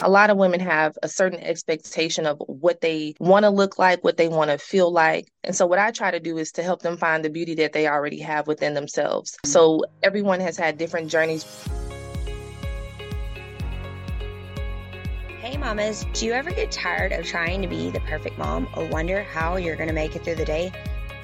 A lot of women have a certain expectation of what they want to look like, what they want to feel like. And so, what I try to do is to help them find the beauty that they already have within themselves. So, everyone has had different journeys. Hey, mamas, do you ever get tired of trying to be the perfect mom or wonder how you're going to make it through the day?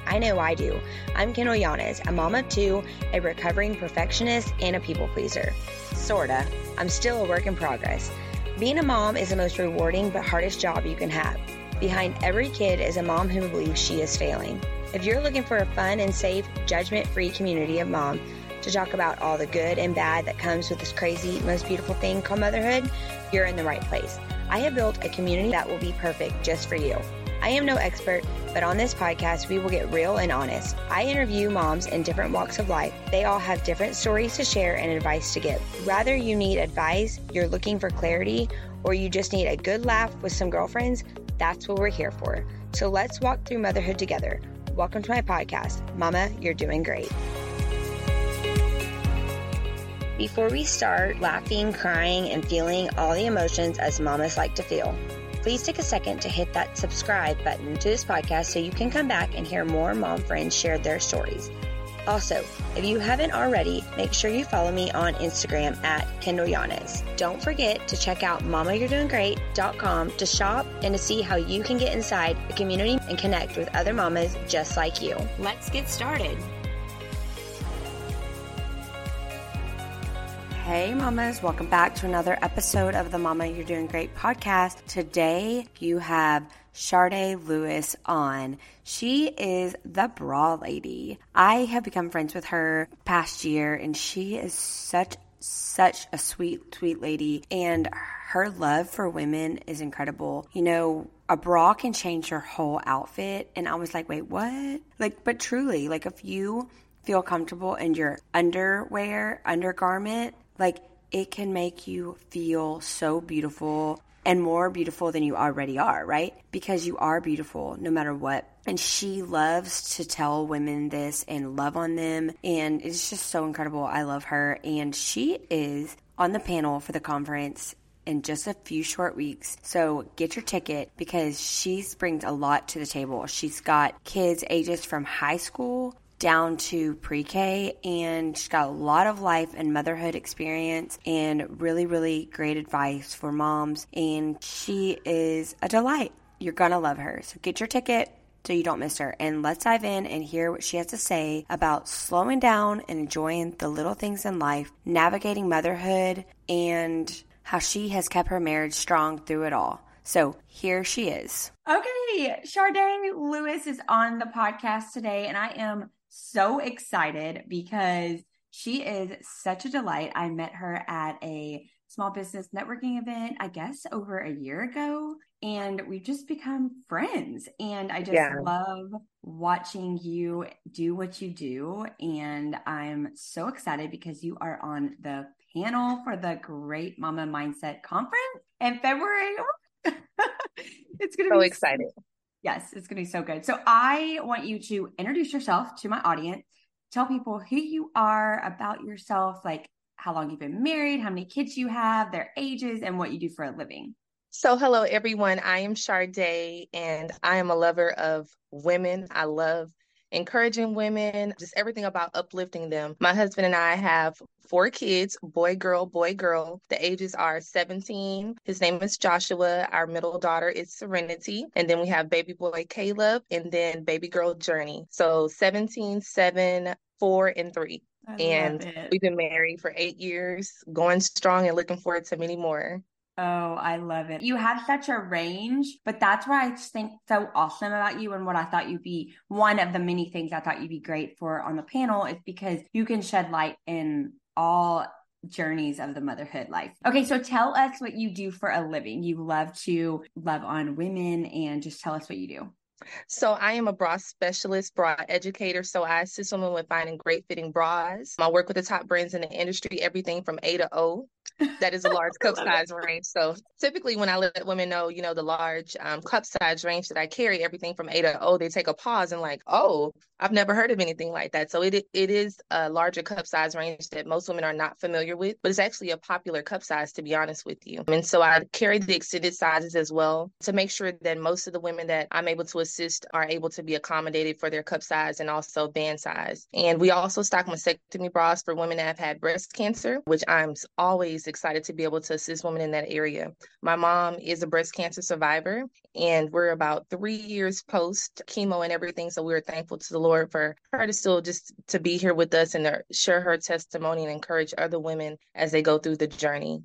I know I do. I'm Kendahl Yanez, a mom of two, a recovering perfectionist, and a people pleaser. Sorta. I'm still a work in progress. Being a mom is the most rewarding but hardest job you can have. Behind every kid is a mom who believes she is failing. If you're looking for a fun and safe, judgment free community of mom to talk about all the good and bad that comes with this crazy, most beautiful thing called motherhood, you're in the right place. I have built a community that will be perfect just for you. I am no expert, but on this podcast, we will get real and honest. I interview moms in different walks of life. They all have different stories to share and advice to give. Whether you need advice, you're looking for clarity, or you just need a good laugh with some girlfriends, that's what we're here for. So let's walk through motherhood together. Welcome to my podcast. Mama, you're doing great. Before we start laughing, crying, and feeling all the emotions as mamas like to feel, please take a second to hit that subscribe button to this podcast so you can come back and hear more mom friends share their stories. Also, if you haven't already, make sure you follow me on Instagram at Kendahl Yanez. Don't forget to check out mamayouredoinggreat.com to shop and to see how you can get inside the community and connect with other mamas just like you. Let's get started. Hey, mamas, welcome back to another episode of the Mama You're Doing Great podcast. Today, you have Sharde Lewis on. She is the bra lady. I have become friends with her past year, and she is such such a sweet, sweet lady, and her love for women is incredible. You know, a bra can change your whole outfit, and I was like, wait, what? Like, but truly, like, if you feel comfortable in your underwear, undergarment, like it can make you feel so beautiful and more beautiful than you already are, right? Because you are beautiful no matter what. And she loves to tell women this and love on them. And it's just so incredible. I love her. And she is on the panel for the conference in just a few short weeks. So get your ticket because she brings a lot to the table. She's got kids ages from high school down to pre K, and she's got a lot of life and motherhood experience and really, really great advice for moms. And she is a delight. You're gonna love her. So get your ticket so you don't miss her. And let's dive in and hear what she has to say about slowing down and enjoying the little things in life, navigating motherhood, and how she has kept her marriage strong through it all. So here she is. Okay, Sharde Lewis is on the podcast today, and I am so excited because she is such a delight. I met her at a small business networking event, I guess over a year ago, and we've just become friends. And I just yeah. love watching you do what you do. And I'm so excited because you are on the panel for the Great Mama Mindset Conference in February. it's going to be so be excited. Yes, it's going to be so good. So I want you to introduce yourself to my audience. Tell people who you are, about yourself, like how long you've been married, how many kids you have, their ages, and what you do for a living. So, hello, everyone. I am Sharde, and I am a lover of women. I love encouraging women, just everything about uplifting them. My husband and I have four kids boy, girl, boy, girl. The ages are 17. His name is Joshua. Our middle daughter is Serenity. And then we have baby boy Caleb and then baby girl Journey. So 17, 7, 4, and 3. I and we've been married for eight years, going strong and looking forward to many more. Oh, I love it. You have such a range, but that's what I just think so awesome about you and what I thought you'd be one of the many things I thought you'd be great for on the panel is because you can shed light in all journeys of the motherhood life. Okay, so tell us what you do for a living. You love to love on women and just tell us what you do. So I am a bra specialist, bra educator. So I assist women with finding great fitting bras. I work with the top brands in the industry, everything from A to O. That is a large cup size range. So typically when I let women know, you know, the large um, cup size range that I carry, everything from A to O, they take a pause and like, oh, I've never heard of anything like that. So it it is a larger cup size range that most women are not familiar with, but it's actually a popular cup size to be honest with you. And so I carry the extended sizes as well to make sure that most of the women that I'm able to assist are able to be accommodated for their cup size and also band size. And we also stock mastectomy bras for women that have had breast cancer, which I'm always excited to be able to assist women in that area. My mom is a breast cancer survivor, and we're about three years post chemo and everything. So we're thankful to the Lord for her to still just to be here with us and to share her testimony and encourage other women as they go through the journey.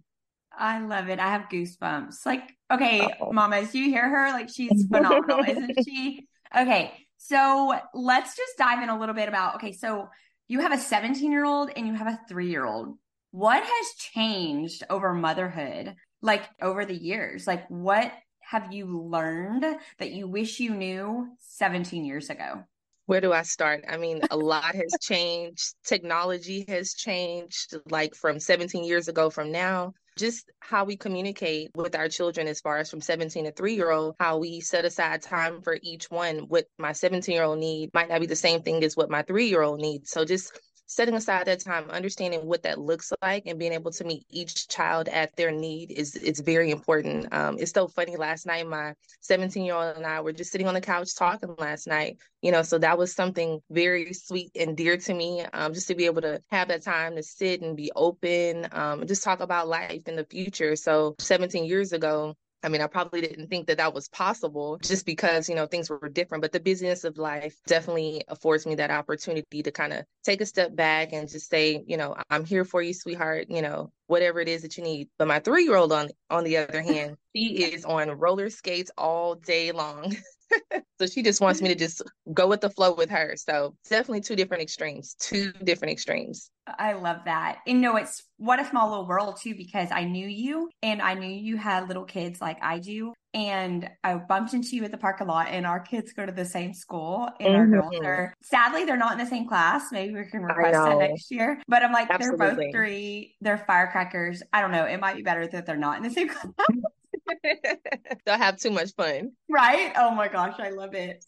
I love it. I have goosebumps. Like, okay, Uh-oh. mamas, you hear her? Like, she's phenomenal, isn't she? Okay, so let's just dive in a little bit about okay, so you have a 17 year old and you have a three year old. What has changed over motherhood, like over the years? Like, what have you learned that you wish you knew 17 years ago? Where do I start? I mean, a lot has changed. Technology has changed, like from 17 years ago from now. Just how we communicate with our children, as far as from 17 to three year old, how we set aside time for each one. What my 17 year old need might not be the same thing as what my three year old needs. So just setting aside that time, understanding what that looks like, and being able to meet each child at their need is is very important. Um, it's so funny. Last night, my 17 year old and I were just sitting on the couch talking last night. You know, so that was something very sweet and dear to me. Um, just to be able to have that time to sit and be open, um, and just talk about life in the future. So 17 years ago, I mean, I probably didn't think that that was possible just because, you know, things were different. But the busyness of life definitely affords me that opportunity to kind of take a step back and just say, you know, I'm here for you, sweetheart, you know, whatever it is that you need. But my three year old, on, on the other hand, she is on roller skates all day long. so she just wants me to just go with the flow with her. So definitely two different extremes, two different extremes. I love that. And no, it's what a small little world too, because I knew you and I knew you had little kids like I do. And I bumped into you at the park a lot, and our kids go to the same school. And mm-hmm. our girls mm-hmm. are sadly they're not in the same class. Maybe we can request that next year. But I'm like, Absolutely. they're both three. They're firecrackers. I don't know. It might be better that they're not in the same class. They'll have too much fun. Right? Oh my gosh, I love it.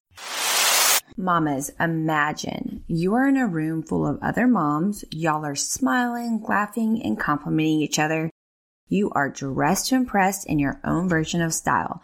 Mamas, imagine you are in a room full of other moms. Y'all are smiling, laughing, and complimenting each other. You are dressed to impress in your own version of style.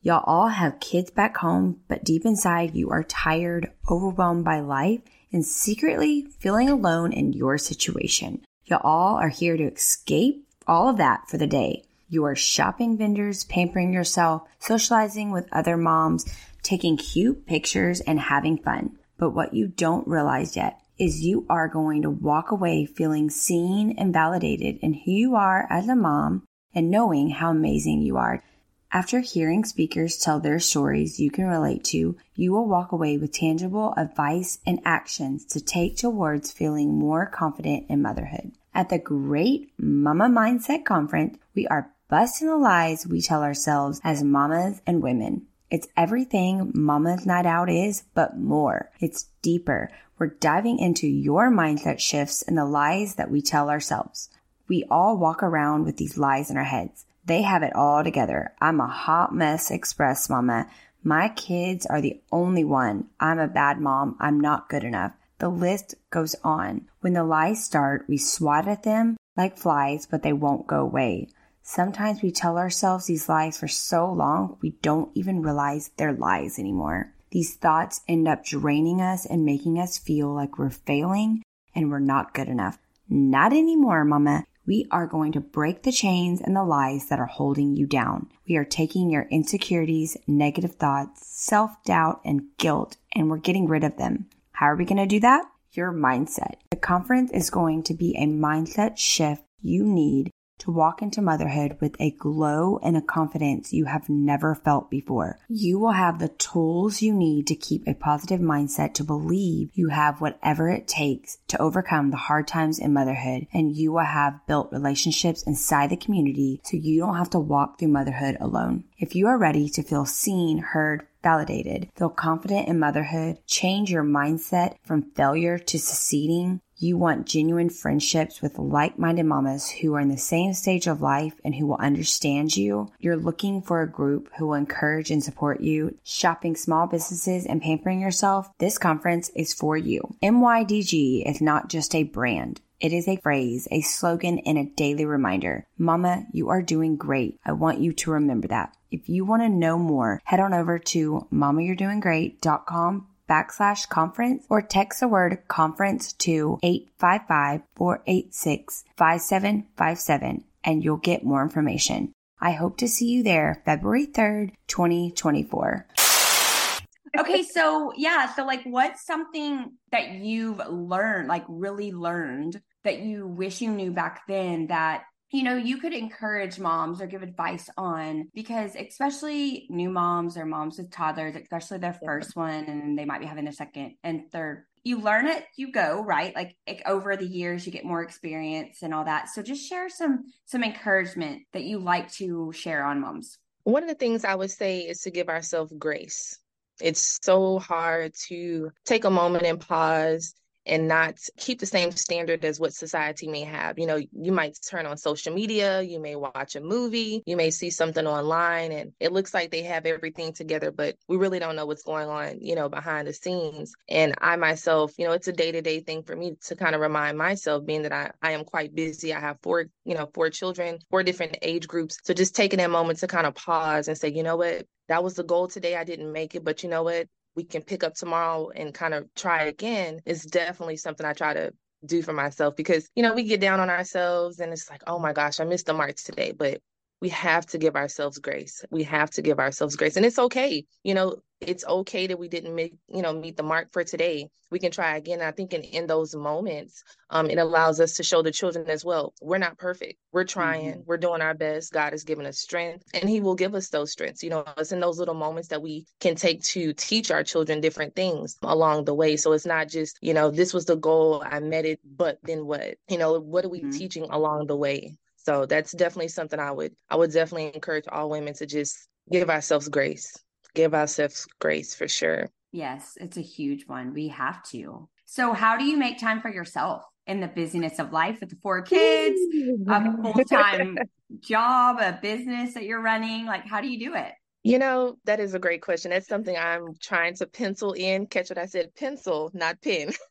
Y'all all have kids back home, but deep inside you are tired, overwhelmed by life, and secretly feeling alone in your situation. Y'all all are here to escape all of that for the day. You are shopping vendors, pampering yourself, socializing with other moms, taking cute pictures, and having fun. But what you don't realize yet is you are going to walk away feeling seen and validated in who you are as a mom and knowing how amazing you are. After hearing speakers tell their stories you can relate to, you will walk away with tangible advice and actions to take towards feeling more confident in motherhood. At the Great Mama Mindset Conference, we are busting the lies we tell ourselves as mamas and women. It's everything Mama's Night Out is, but more. It's deeper. We're diving into your mindset shifts and the lies that we tell ourselves. We all walk around with these lies in our heads. They have it all together. I'm a hot mess express mama. My kids are the only one. I'm a bad mom. I'm not good enough. The list goes on. When the lies start, we swat at them like flies, but they won't go away. Sometimes we tell ourselves these lies for so long we don't even realize they're lies anymore. These thoughts end up draining us and making us feel like we're failing and we're not good enough. Not anymore, mama. We are going to break the chains and the lies that are holding you down. We are taking your insecurities, negative thoughts, self doubt, and guilt, and we're getting rid of them. How are we going to do that? Your mindset. The conference is going to be a mindset shift you need to walk into motherhood with a glow and a confidence you have never felt before. You will have the tools you need to keep a positive mindset to believe you have whatever it takes to overcome the hard times in motherhood and you will have built relationships inside the community so you don't have to walk through motherhood alone. If you are ready to feel seen, heard, validated, feel confident in motherhood, change your mindset from failure to succeeding. You want genuine friendships with like minded mamas who are in the same stage of life and who will understand you. You're looking for a group who will encourage and support you, shopping small businesses and pampering yourself. This conference is for you. MYDG is not just a brand. It is a phrase, a slogan, and a daily reminder. Mama, you are doing great. I want you to remember that. If you want to know more, head on over to mamayouredoinggreat.com backslash conference or text the word conference to 855-486-5757 and you'll get more information. I hope to see you there February 3rd, 2024. okay, so yeah, so like what's something that you've learned, like really learned that you wish you knew back then that you know, you could encourage moms or give advice on because, especially new moms or moms with toddlers, especially their first one, and they might be having their second and third. You learn it, you go right. Like, like over the years, you get more experience and all that. So, just share some some encouragement that you like to share on moms. One of the things I would say is to give ourselves grace. It's so hard to take a moment and pause and not keep the same standard as what society may have. You know, you might turn on social media, you may watch a movie, you may see something online, and it looks like they have everything together, but we really don't know what's going on, you know, behind the scenes. And I myself, you know, it's a day to day thing for me to kind of remind myself, being that I, I am quite busy. I have four, you know, four children, four different age groups. So just taking that moment to kind of pause and say, you know what, that was the goal today. I didn't make it, but you know what? We can pick up tomorrow and kind of try again is definitely something I try to do for myself because you know we get down on ourselves and it's like oh my gosh I missed the mark today but we have to give ourselves grace. We have to give ourselves grace. And it's okay. You know, it's okay that we didn't make, you know, meet the mark for today. We can try again. I think in, in those moments, um, it allows us to show the children as well. We're not perfect. We're trying. Mm-hmm. We're doing our best. God has given us strength and He will give us those strengths. You know, it's in those little moments that we can take to teach our children different things along the way. So it's not just, you know, this was the goal, I met it, but then what? You know, what are we mm-hmm. teaching along the way? So that's definitely something I would I would definitely encourage all women to just give ourselves grace. Give ourselves grace for sure. Yes, it's a huge one. We have to. So how do you make time for yourself in the busyness of life with the four kids, a full-time job, a business that you're running? Like how do you do it? You know, that is a great question. That's something I'm trying to pencil in. Catch what I said, pencil, not pen.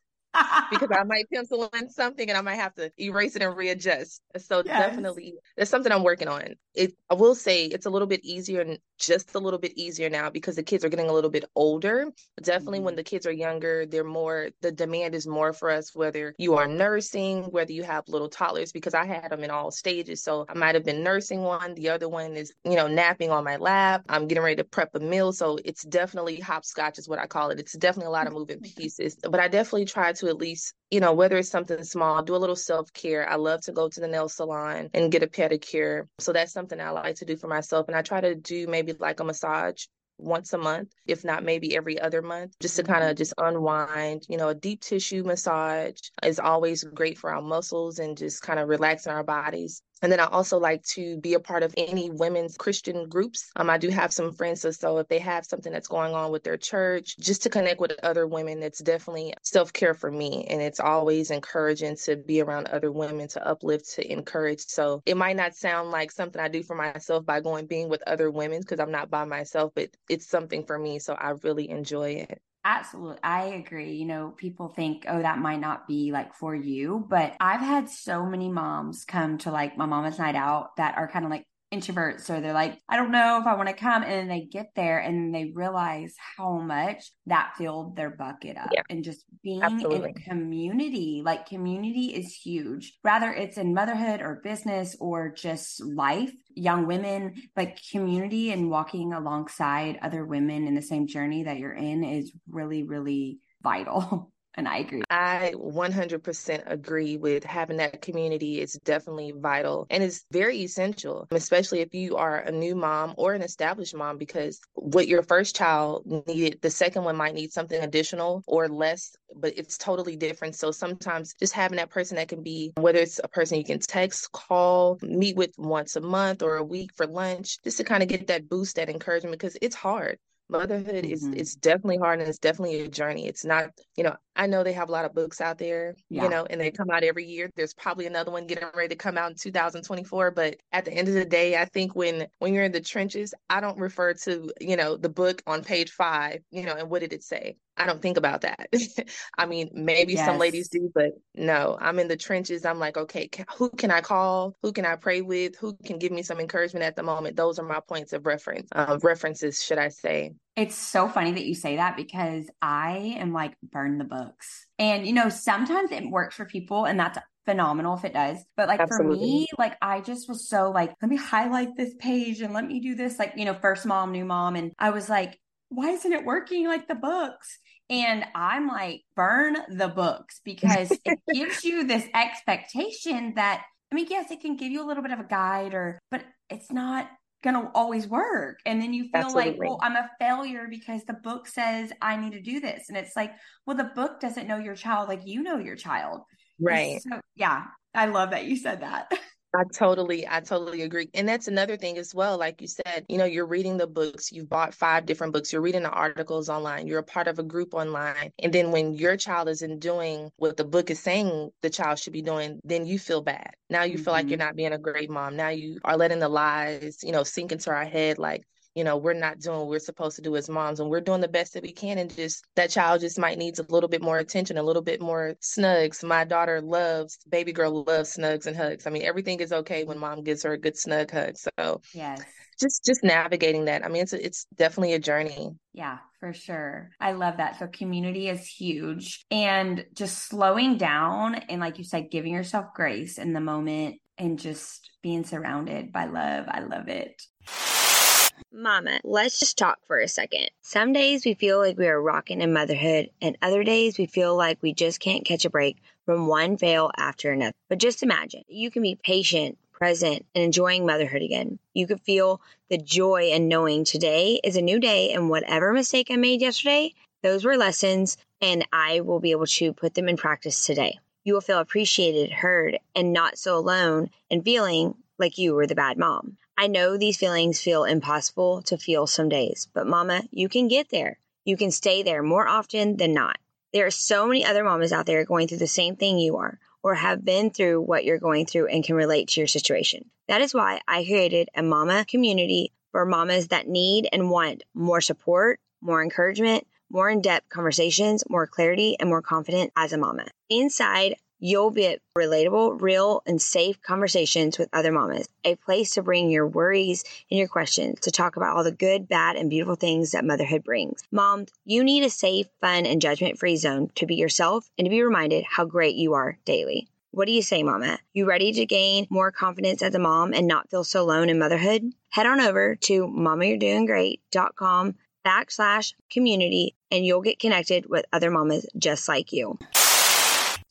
because I might pencil in something and I might have to erase it and readjust. So yes. definitely that's something I'm working on. It I will say it's a little bit easier and just a little bit easier now because the kids are getting a little bit older. Definitely mm-hmm. when the kids are younger, they're more the demand is more for us whether you are nursing, whether you have little toddlers because I had them in all stages. So I might have been nursing one, the other one is, you know, napping on my lap. I'm getting ready to prep a meal, so it's definitely hopscotch is what I call it. It's definitely a lot of moving pieces, but I definitely try to at least, you know, whether it's something small, do a little self care. I love to go to the nail salon and get a pedicure. So that's something I like to do for myself. And I try to do maybe like a massage once a month, if not maybe every other month, just to kind of mm-hmm. just unwind. You know, a deep tissue massage is always great for our muscles and just kind of relaxing our bodies. And then I also like to be a part of any women's Christian groups. Um, I do have some friends, so, so if they have something that's going on with their church, just to connect with other women, it's definitely self care for me. And it's always encouraging to be around other women to uplift, to encourage. So it might not sound like something I do for myself by going being with other women because I'm not by myself, but it's something for me. So I really enjoy it. Absolutely. I agree. You know, people think, oh, that might not be like for you. But I've had so many moms come to like my mama's night out that are kind of like, introverts so they're like i don't know if i want to come and then they get there and they realize how much that filled their bucket up yeah. and just being Absolutely. in community like community is huge rather it's in motherhood or business or just life young women like community and walking alongside other women in the same journey that you're in is really really vital And I agree. I 100% agree with having that community. It's definitely vital and it's very essential, especially if you are a new mom or an established mom, because what your first child needed, the second one might need something additional or less, but it's totally different. So sometimes just having that person that can be, whether it's a person you can text, call, meet with once a month or a week for lunch, just to kind of get that boost, that encouragement, because it's hard Motherhood mm-hmm. is it's definitely hard and it's definitely a journey. It's not, you know, I know they have a lot of books out there, yeah. you know, and they come out every year. There's probably another one getting ready to come out in 2024. But at the end of the day, I think when when you're in the trenches, I don't refer to, you know, the book on page five, you know, and what did it say? I don't think about that. I mean, maybe yes. some ladies do, but no, I'm in the trenches. I'm like, okay, who can I call? Who can I pray with? Who can give me some encouragement at the moment? Those are my points of reference, uh, references, should I say. It's so funny that you say that because I am like, burn the books. And, you know, sometimes it works for people and that's phenomenal if it does. But like Absolutely. for me, like I just was so like, let me highlight this page and let me do this, like, you know, first mom, new mom. And I was like, why isn't it working like the books? And I'm like, burn the books because it gives you this expectation that, I mean, yes, it can give you a little bit of a guide or, but it's not going to always work. And then you feel Absolutely. like, well, I'm a failure because the book says I need to do this. And it's like, well, the book doesn't know your child like you know your child. Right. So, yeah. I love that you said that. I totally, I totally agree. And that's another thing as well. Like you said, you know, you're reading the books, you've bought five different books, you're reading the articles online, you're a part of a group online. And then when your child isn't doing what the book is saying the child should be doing, then you feel bad. Now you mm-hmm. feel like you're mm-hmm. not being a great mom. Now you are letting the lies, you know, sink into our head like, you know, we're not doing what we're supposed to do as moms and we're doing the best that we can. And just that child just might needs a little bit more attention, a little bit more snugs. My daughter loves, baby girl loves snugs and hugs. I mean, everything is okay when mom gives her a good snug hug. So, yes. Just just navigating that. I mean, it's it's definitely a journey. Yeah, for sure. I love that. So community is huge and just slowing down and like you said giving yourself grace in the moment and just being surrounded by love. I love it. Mama, let's just talk for a second. Some days we feel like we are rocking in motherhood, and other days we feel like we just can't catch a break from one fail after another. But just imagine you can be patient, present, and enjoying motherhood again. You could feel the joy in knowing today is a new day, and whatever mistake I made yesterday, those were lessons, and I will be able to put them in practice today. You will feel appreciated, heard, and not so alone and feeling like you were the bad mom. I know these feelings feel impossible to feel some days, but mama, you can get there. You can stay there more often than not. There are so many other mamas out there going through the same thing you are, or have been through what you're going through and can relate to your situation. That is why I created a mama community for mamas that need and want more support, more encouragement, more in depth conversations, more clarity, and more confidence as a mama. Inside, You'll get relatable, real, and safe conversations with other mamas, a place to bring your worries and your questions to talk about all the good, bad, and beautiful things that motherhood brings. Moms, you need a safe, fun, and judgment free zone to be yourself and to be reminded how great you are daily. What do you say, Mama? You ready to gain more confidence as a mom and not feel so alone in motherhood? Head on over to mamayouredoinggreat.com backslash community and you'll get connected with other mamas just like you.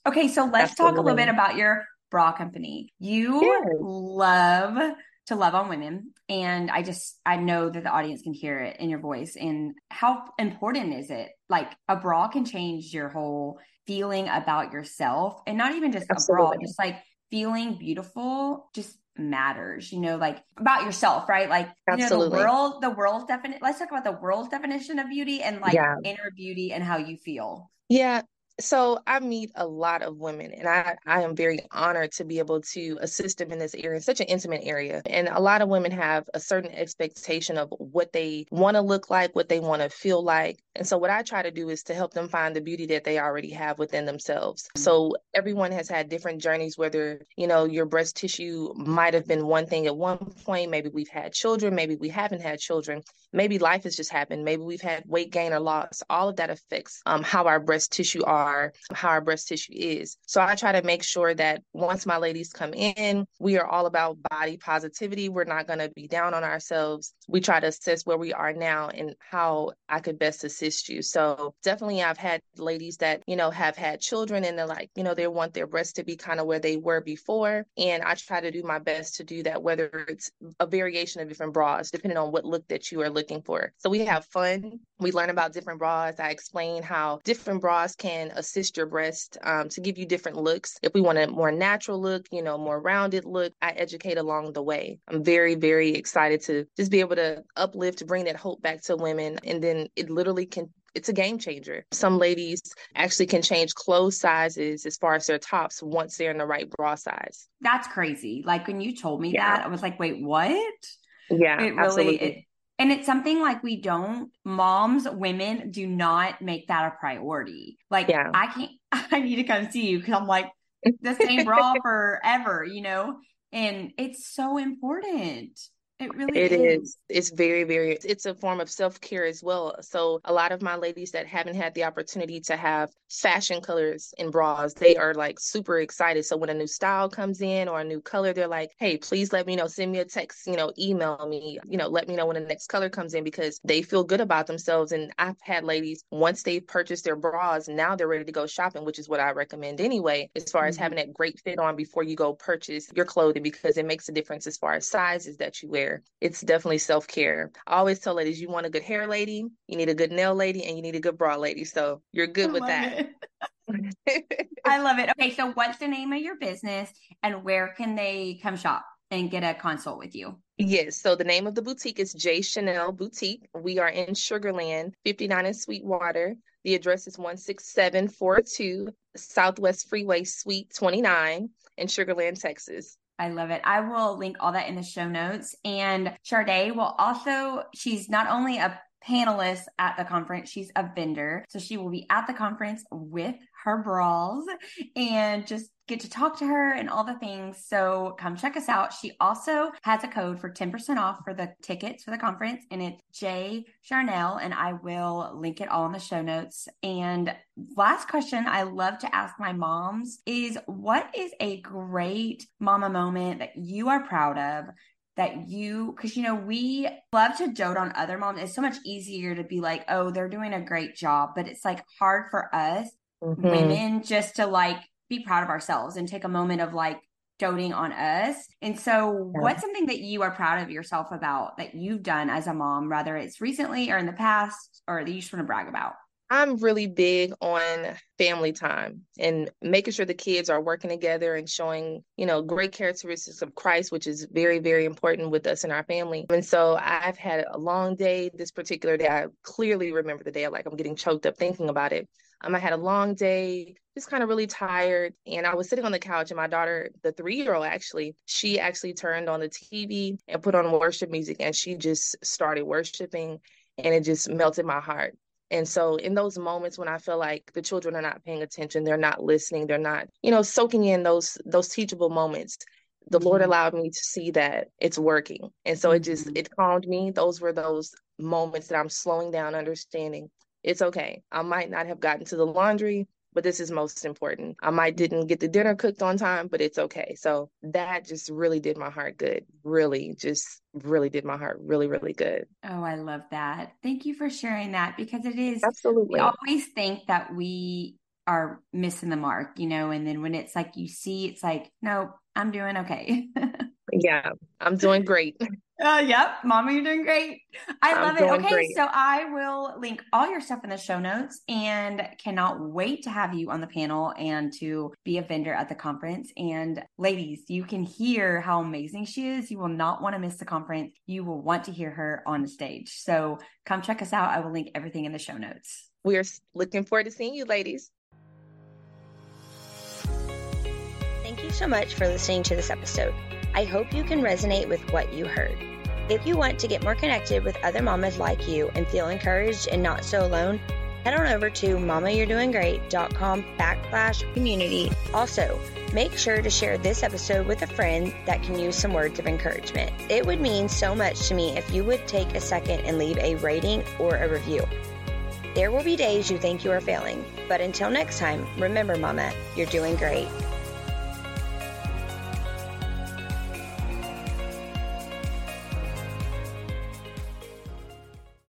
Okay, so let's Absolutely. talk a little bit about your bra company. You sure. love to love on women. And I just, I know that the audience can hear it in your voice. And how important is it? Like a bra can change your whole feeling about yourself and not even just Absolutely. a bra, just like feeling beautiful just matters, you know, like about yourself, right? Like, Absolutely. you know, the world, the world definition, let's talk about the world's definition of beauty and like yeah. inner beauty and how you feel. Yeah so I meet a lot of women and I, I am very honored to be able to assist them in this area, such an intimate area. And a lot of women have a certain expectation of what they want to look like, what they want to feel like. And so what I try to do is to help them find the beauty that they already have within themselves. So everyone has had different journeys, whether, you know, your breast tissue might have been one thing at one point. Maybe we've had children, maybe we haven't had children. Maybe life has just happened. Maybe we've had weight gain or loss. All of that affects um, how our breast tissue are how our breast tissue is. So I try to make sure that once my ladies come in, we are all about body positivity. We're not going to be down on ourselves. We try to assess where we are now and how I could best assist you. So definitely I've had ladies that, you know, have had children and they're like, you know, they want their breasts to be kind of where they were before. And I try to do my best to do that, whether it's a variation of different bras, depending on what look that you are looking for. So we have fun. We learn about different bras. I explain how different bras can assist your breast um, to give you different looks. If we want a more natural look, you know, more rounded look, I educate along the way. I'm very, very excited to just be able to uplift, bring that hope back to women. And then it literally can it's a game changer. Some ladies actually can change clothes sizes as far as their tops once they're in the right bra size. That's crazy. Like when you told me yeah. that, I was like, wait, what? Yeah, it really absolutely. It, and it's something like we don't, moms, women do not make that a priority. Like, yeah. I can't, I need to come see you because I'm like, the same bra forever, you know? And it's so important. It really it is. is. It's very, very, it's a form of self care as well. So, a lot of my ladies that haven't had the opportunity to have fashion colors in bras, they are like super excited. So, when a new style comes in or a new color, they're like, hey, please let me know, send me a text, you know, email me, you know, let me know when the next color comes in because they feel good about themselves. And I've had ladies, once they've purchased their bras, now they're ready to go shopping, which is what I recommend anyway, as far mm-hmm. as having that great fit on before you go purchase your clothing because it makes a difference as far as sizes that you wear it's definitely self care. I always tell ladies, you want a good hair lady, you need a good nail lady, and you need a good bra lady. So you're good I with that. I love it. Okay, so what's the name of your business and where can they come shop and get a consult with you? Yes. So the name of the boutique is J Shanell Boutique. We are in Sugarland, 59 in Sweetwater. The address is 16742 Southwest Freeway, Suite 29 in Sugarland, Texas. I love it. I will link all that in the show notes. And Sharde will also, she's not only a panelist at the conference. She's a vendor. So she will be at the conference with her bras and just get to talk to her and all the things. So come check us out. She also has a code for 10% off for the tickets for the conference and it's J Shanell and I will link it all in the show notes. And last question I love to ask my moms is what is a great mama moment that you are proud of that you because you know we love to dote on other moms it's so much easier to be like oh they're doing a great job but it's like hard for us mm-hmm. women just to like be proud of ourselves and take a moment of like doting on us and so yeah. what's something that you are proud of yourself about that you've done as a mom whether it's recently or in the past or that you just want to brag about I'm really big on family time and making sure the kids are working together and showing, you know, great characteristics of Christ, which is very, very important with us and our family. And so I've had a long day this particular day. I clearly remember the day, like I'm getting choked up thinking about it. Um, I had a long day, just kind of really tired. And I was sitting on the couch, and my daughter, the three year old, actually, she actually turned on the TV and put on worship music, and she just started worshiping, and it just melted my heart. And so in those moments when I feel like the children are not paying attention, they're not listening, they're not, you know, soaking in those those teachable moments, the mm-hmm. Lord allowed me to see that it's working. And so it just mm-hmm. it calmed me. Those were those moments that I'm slowing down, understanding it's okay. I might not have gotten to the laundry, but this is most important. I might didn't get the dinner cooked on time, but it's okay. So that just really did my heart good. Really, just really did my heart really, really good. Oh, I love that. Thank you for sharing that because it is absolutely. We always think that we are missing the mark, you know, and then when it's like you see, it's like, no, I'm doing okay. yeah, I'm doing great. Uh, yep, Mama, you're doing great. I I'm love it. Okay, great. so I will link all your stuff in the show notes and cannot wait to have you on the panel and to be a vendor at the conference. And ladies, you can hear how amazing she is. You will not want to miss the conference. You will want to hear her on the stage. So come check us out. I will link everything in the show notes. We are looking forward to seeing you, ladies. Thank you so much for listening to this episode. I hope you can resonate with what you heard. If you want to get more connected with other mamas like you and feel encouraged and not so alone, head on over to mamayouredoinggreat.com backslash community. Also, make sure to share this episode with a friend that can use some words of encouragement. It would mean so much to me if you would take a second and leave a rating or a review. There will be days you think you are failing, but until next time, remember, Mama, you're doing great.